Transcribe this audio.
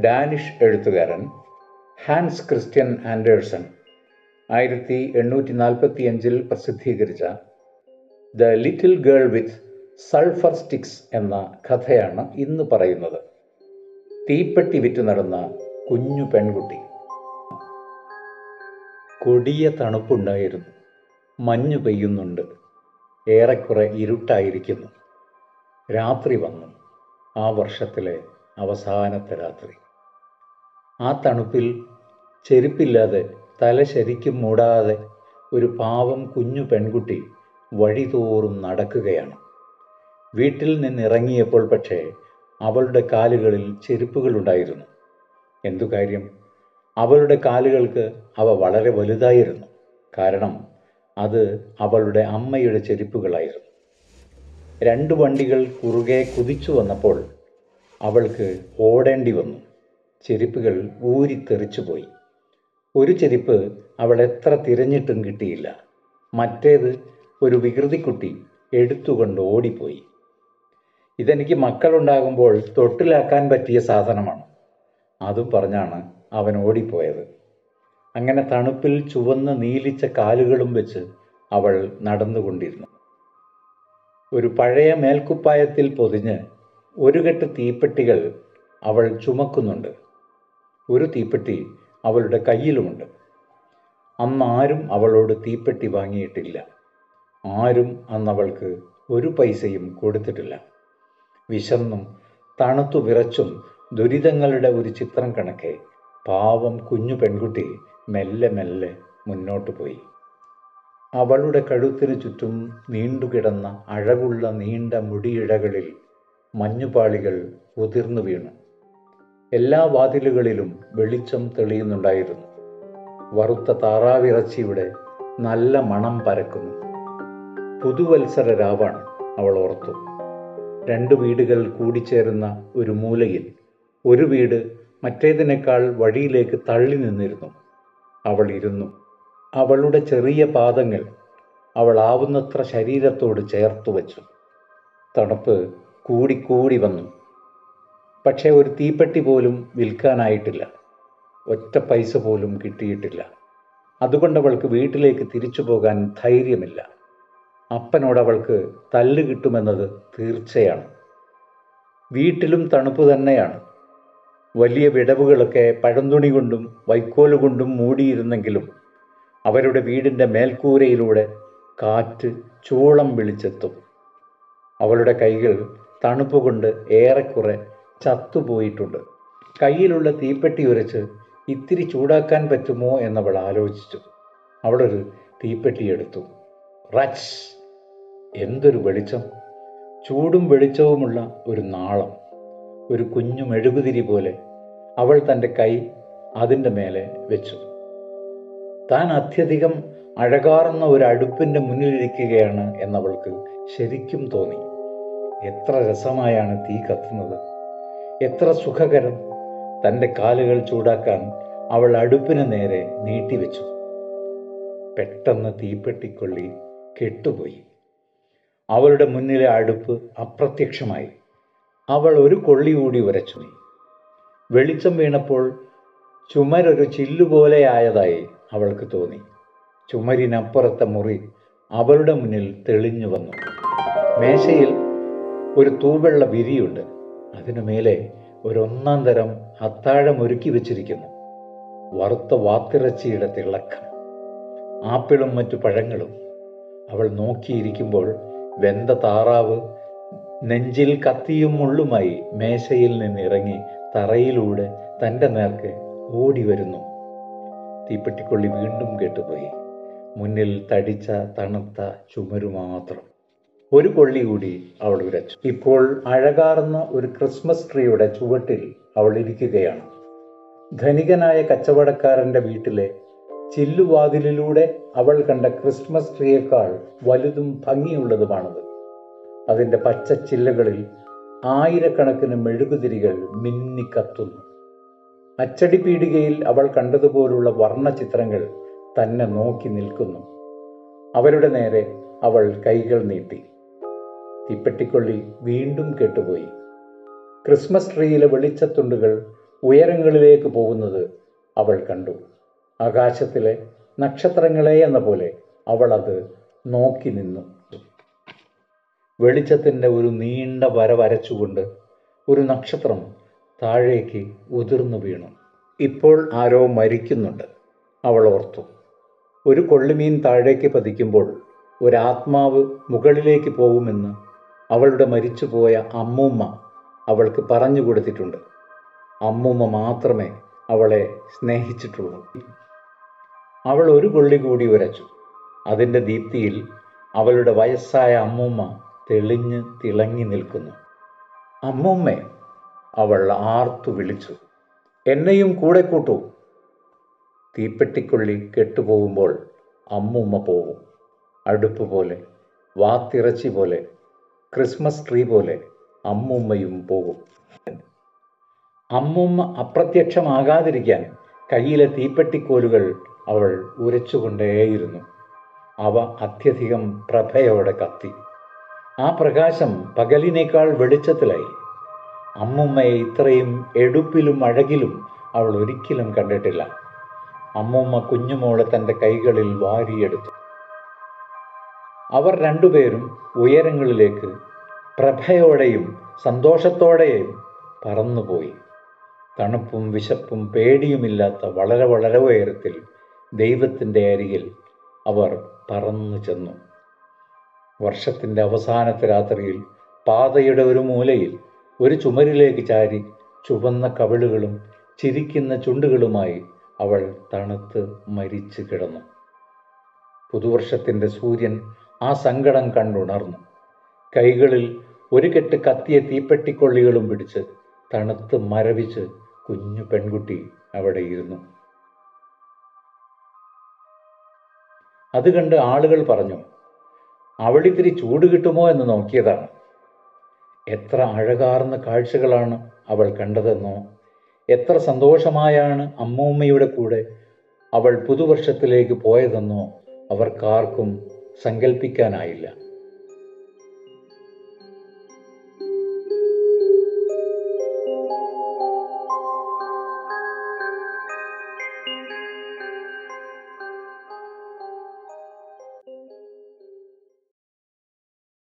Danish എഴുത്തുകാരൻ Hans Christian Andersen ആയിരത്തി എണ്ണൂറ്റി നാൽപ്പത്തി അഞ്ചിൽ പ്രസിദ്ധീകരിച്ച the little girl with sulphur sticks എന്ന കഥയാണ് ഇന്ന് പറയുന്നത്. തീപ്പെട്ടി വിറ്റ് നടന്ന കുഞ്ഞു പെൺകുട്ടി. കൊടിയ തണുപ്പുണ്ടായിരുന്നു. മഞ്ഞു പെയ്യുന്നുണ്ട്. ഏറെക്കുറെ ഇരുട്ടായിരിക്കുന്നു. രാത്രി വന്നു. ആ വർഷത്തിലെ അവസാനത്തെ രാത്രി. ആ തണുപ്പിൽ ചെരുപ്പില്ലാതെ തല ശരിക്കും മൂടാതെ ഒരു പാവം കുഞ്ഞു പെൺകുട്ടി വഴിതോറും നടക്കുകയാണ്. വീട്ടിൽ നിന്നിറങ്ങിയപ്പോൾ പക്ഷേ അവളുടെ കാലുകളിൽ ചെരുപ്പുകളുണ്ടായിരുന്നു. എന്തു കാര്യം? അവളുടെ കാലുകൾക്ക് അവ വളരെ വലുതായിരുന്നു. കാരണം അത് അവളുടെ അമ്മയുടെ ചെരുപ്പുകളായിരുന്നു. രണ്ട് വണ്ടികൾ കുറുകെ കുതിച്ചു വന്നപ്പോൾ അവൾക്ക് ഓടേണ്ടി വന്നു. ചെരുപ്പുകൾ ഊരിത്തെറിച്ചുപോയി ഒരു ചെരുപ്പ് അവൾ എത്ര തിരഞ്ഞിട്ടും കിട്ടിയില്ല. മറ്റേത് ഒരു വികൃതിക്കുട്ടി എടുത്തുകൊണ്ട് ഓടിപ്പോയി. ഇതെനിക്ക് മക്കളുണ്ടാകുമ്പോൾ തൊട്ടിലാക്കാൻ പറ്റിയ സാധനമാണ്. അതും പറഞ്ഞാണ് അവൻ ഓടിപ്പോയത്. അങ്ങനെ തണുപ്പിൽ ചുവന്ന് നീലിച്ച കാലുകളും വെച്ച് അവൾ നടന്നുകൊണ്ടിരുന്നു. ഒരു പഴയ മേൽക്കുപ്പായത്തിൽ പൊതിഞ്ഞ് ഒരു കെട്ട് തീപ്പെട്ടികൾ അവൾ ചുമക്കുന്നുണ്ട്. ഒരു തീപ്പെട്ടി അവളുടെ കയ്യിലുമുണ്ട്. അന്നാരും അവളോട് തീപ്പെട്ടി വാങ്ങിയിട്ടില്ല. ആരും അന്നവൾക്ക് ഒരു പൈസയും കൊടുത്തിട്ടില്ല. വിശന്നും തണുത്തു വിറച്ചും ദുരിതങ്ങളുടെ ഒരു ചിത്രം കണക്കെ പാവം കുഞ്ഞു പെൺകുട്ടി മെല്ലെ മെല്ലെ മുന്നോട്ട് പോയി. അവളുടെ കഴുത്തിനു ചുറ്റും നീണ്ടുകിടന്ന അഴകുള്ള നീണ്ട മുടിയിഴകളിൽ മഞ്ഞുപാളികൾ ഉതിർന്നു വീണു. എല്ലാ വാതിലുകളിലും വെളിച്ചം തെളിയുന്നുണ്ടായിരുന്നു. വറുത്ത താറാവിറച്ചിയുടെ നല്ല മണം പരക്കുന്നു. പുതുവത്സര രാവാണ് അവൾ ഓർത്തു. രണ്ട് വീടുകൾ കൂടിച്ചേരുന്ന ഒരു മൂലയിൽ ഒരു വീട് മറ്റേതിനേക്കാൾ വഴിയിലേക്ക് തള്ളി നിന്നിരുന്നു. അവൾ ഇരുന്നു. അവളുടെ ചെറിയ പാദങ്ങൾ അവൾ ആവുന്നത്ര ശരീരത്തോട് ചേർത്തു വച്ചു. തണുപ്പ് കൂടിക്കൂടി വന്നു. പക്ഷേ ഒരു തീപ്പെട്ടി പോലും വിൽക്കാനായിട്ടില്ല. ഒറ്റ പൈസ പോലും കിട്ടിയിട്ടില്ല. അതുകൊണ്ട് അവൾക്ക് വീട്ടിലേക്ക് തിരിച്ചു പോകാൻ ധൈര്യമില്ല. അപ്പനോട് അവൾക്ക് തല്ല് കിട്ടുമെന്നത് തീർച്ചയാണ്. വീട്ടിലും തണുപ്പ് തന്നെയാണ്. വലിയ വിടവുകളൊക്കെ പഴന്തുണി കൊണ്ടും വൈക്കോലുകൊണ്ടും മൂടിയിരുന്നെങ്കിലും അവരുടെ വീടിന്റെ മേൽക്കൂരയിലൂടെ കാറ്റ് ചൂളം വിളിച്ചെത്തും. അവളുടെ കൈകൾ തണുപ്പ് കൊണ്ട് ഏറെക്കുറെ ചത്തുപോയിട്ടുണ്ട്. കയ്യിലുള്ള തീപ്പെട്ടി ഉരച്ച് ഇത്തിരി ചൂടാക്കാൻ പറ്റുമോ എന്നവൾ ആലോചിച്ചു. അവിടെ ഒരു തീപ്പെട്ടി എടുത്തു. റച്ച് എന്തൊരു വെളിച്ചം. ചൂടും വെളിച്ചവുമുള്ള ഒരു നാളം. ഒരു കുഞ്ഞു മെഴുകുതിരി പോലെ അവൾ തന്റെ കൈ അതിന്റെ മേലെ വെച്ചു. താൻ അത്യധികം അഴകാർന്ന ഒരു അടുപ്പിന്റെ മുന്നിലിരിക്കുകയാണ് എന്നവൾക്ക് ശരിക്കും തോന്നി. എത്ര രസമായാണ് തീ കത്തുന്നത്. എത്ര സുഖകരം തന്റെ കാലുകൾ ചൂടാക്കാൻ അവൾ അടുപ്പിന് നേരെ നീട്ടിവെച്ചു പെട്ടെന്ന് തീപ്പെട്ടിക്കൊള്ളി കെട്ടുപോയി. അവളുടെ മുന്നിലെ അടുപ്പ് അപ്രത്യക്ഷമായി. അവൾ ഒരു കൊള്ളി കൂടി ഉരച്ചു. വെളിച്ചം വീണപ്പോൾ ചുമരൊരു ചില്ലുപോലെയായതായി അവൾക്ക് തോന്നി. ചുമരിനപ്പുറത്തെ മുറി അവളുടെ മുന്നിൽ തെളിഞ്ഞു വന്നു. മേശയിൽ ഒരു തൂവെള്ള വിരിയുണ്ട്. അതിനു മേലെ ഒരൊന്നാം തരം അത്താഴം ഒരുക്കി വെച്ചിരിക്കുന്നു. വറുത്ത വാത്തിറച്ചിയുടെ തിളക്കം ആപ്പിളും മറ്റു പഴങ്ങളും. അവൾ നോക്കിയിരിക്കുമ്പോൾ വെന്ത താറാവ് നെഞ്ചിൽ കത്തിയും മുള്ളുമായി മേശയിൽ നിന്നിറങ്ങി തറയിലൂടെ തന്റെ നേർക്ക് ഓടി വരുന്നു. തീപ്പെട്ടിക്കൊള്ളി വീണ്ടും കേട്ടുപോയി. മുന്നിൽ തടിച്ച തണുത്ത ചുമരു മാത്രം. ഒരു കൊള്ളി കൂടി അവൾ ഉരച്ചു ഇപ്പോൾ അഴകാർന്ന ഒരു ക്രിസ്മസ് ട്രീയുടെ ചുവട്ടിൽ അവൾ ഇരിക്കുകയാണ്. ധനികനായ കച്ചവടക്കാരന്റെ വീട്ടിലെ ചില്ലുവാതിലിലൂടെ അവൾ കണ്ട ക്രിസ്മസ് ട്രീയേക്കാൾ വലുതും ഭംഗിയുള്ളതുമാണത്. അതിന്റെ പച്ച ചില്ലകളിൽ ആയിരക്കണക്കിന് മെഴുകുതിരികൾ മിന്നിക്കത്തുന്നു അച്ചടി പീടികയിൽ അവൾ കണ്ടതുപോലുള്ള വർണചിത്രങ്ങൾ തന്നെ നോക്കി നിൽക്കുന്നു. അവരുടെ നേരെ അവൾ കൈകൾ നീട്ടി. തീപ്പെട്ടിക്കൊള്ളി വീണ്ടും കേട്ടുപോയി. ക്രിസ്മസ് ട്രീയിലെ വെളിച്ചത്തുണ്ടുകൾ ഉയരങ്ങളിലേക്ക് പോകുന്നത് അവൾ കണ്ടു. ആകാശത്തിലെ നക്ഷത്രങ്ങളെ എന്ന പോലെ അവൾ അത് നോക്കി നിന്നു. വെളിച്ചത്തിന്റെ ഒരു നീണ്ട വര വരച്ചുകൊണ്ട് ഒരു നക്ഷത്രം താഴേക്ക് ഉതിർന്നു വീണു. ഇപ്പോൾ ആരോ മരിക്കുന്നുണ്ട്. അവൾ ഓർത്തു. ഒരു കൊള്ളിമീൻ താഴേക്ക് പതിക്കുമ്പോൾ ഒരാത്മാവ് മുകളിലേക്ക് പോകുമെന്ന് അവളുടെ മരിച്ചുപോയ അമ്മൂമ്മ അവൾക്ക് പറഞ്ഞു കൊടുത്തിട്ടുണ്ട്. അമ്മൂമ്മ മാത്രമേ അവളെ സ്നേഹിച്ചിട്ടുള്ളൂ. അവൾ ഒരു കൊള്ളി കൂടി ഉരച്ചു. അതിന്റെ ദീപ്തിയിൽ അവളുടെ വയസ്സായ അമ്മൂമ്മ തെളിഞ്ഞ് തിളങ്ങി നിൽക്കുന്നു. അമ്മൂമ്മേ അവൾ ആർത്തു വിളിച്ചു. എന്നെയും കൂടെ കൂട്ടൂ. തീപ്പെട്ടിക്കൊള്ളി കെട്ടുപോകുമ്പോൾ അമ്മൂമ്മ പോവും. അടുപ്പ് പോലെ വാത്തിറച്ചി പോലെ ക്രിസ്മസ് ട്രീ പോലെ അമ്മുമ്മയും പോകും. അമ്മൂമ്മ അപ്രത്യക്ഷമാകാതിരിക്കാൻ കയ്യിലെ തീപ്പെട്ടിക്കോലുകൾ അവൾ ഉരച്ചുകൊണ്ടേയിരുന്നു. അവ അത്യധികം പ്രഭയോടെ കത്തി. ആ പ്രകാശം പകലിനേക്കാൾ വെളിച്ചത്തിലായി. അമ്മുമ്മയെ ഇത്രയും എടുപ്പിലും അഴകിലും അവൾ ഒരിക്കലും കണ്ടിട്ടില്ല. അമ്മൂമ്മ കുഞ്ഞുമോളെ തന്റെ കൈകളിൽ വാരിയെടുത്തു. അവർ രണ്ടുപേരും ഉയരങ്ങളിലേക്ക് പ്രഭയോടെയും സന്തോഷത്തോടെയും പറന്നുപോയി. തണുപ്പും വിശപ്പും പേടിയുമില്ലാത്ത വളരെ വളരെ ഉയരത്തിൽ ദൈവത്തിന്റെ അരികിൽ അവർ പറന്നു ചെന്നു. വർഷത്തിന്റെ അവസാനത്തെ രാത്രിയിൽ പാതയുടെ ഒരു മൂലയിൽ ഒരു ചുമരിലേക്ക് ചാരി ചുവന്ന കവിളുകളും ചിരിക്കുന്ന ചുണ്ടുകളുമായി അവൾ തണുത്ത് മരിച്ചു കിടന്നു. പുതുവർഷത്തിന്റെ സൂര്യൻ ആ സങ്കടം കണ്ടുണർന്നു. കൈകളിൽ ഒരു കെട്ട് കത്തിയ തീപ്പെട്ടിക്കൊള്ളികളും പിടിച്ച് തണുത്ത് മരവിച്ച് കുഞ്ഞു പെൺകുട്ടി അവിടെ ഇരുന്നു. അത് കണ്ട് ആളുകൾ പറഞ്ഞു അവളിത്തിരി ചൂട് കിട്ടുമോ എന്ന് നോക്കിയതാണ്. എത്ര അഴകാർന്ന കാഴ്ചകളാണ് അവൾ കണ്ടതെന്നോ. എത്ര സന്തോഷമായാണ് അമ്മൂമ്മയുടെ കൂടെ അവൾ പുതുവർഷത്തിലേക്ക് പോയതെന്നോ അവർക്കാർക്കും സങ്കല്പിക്കാനായില്ല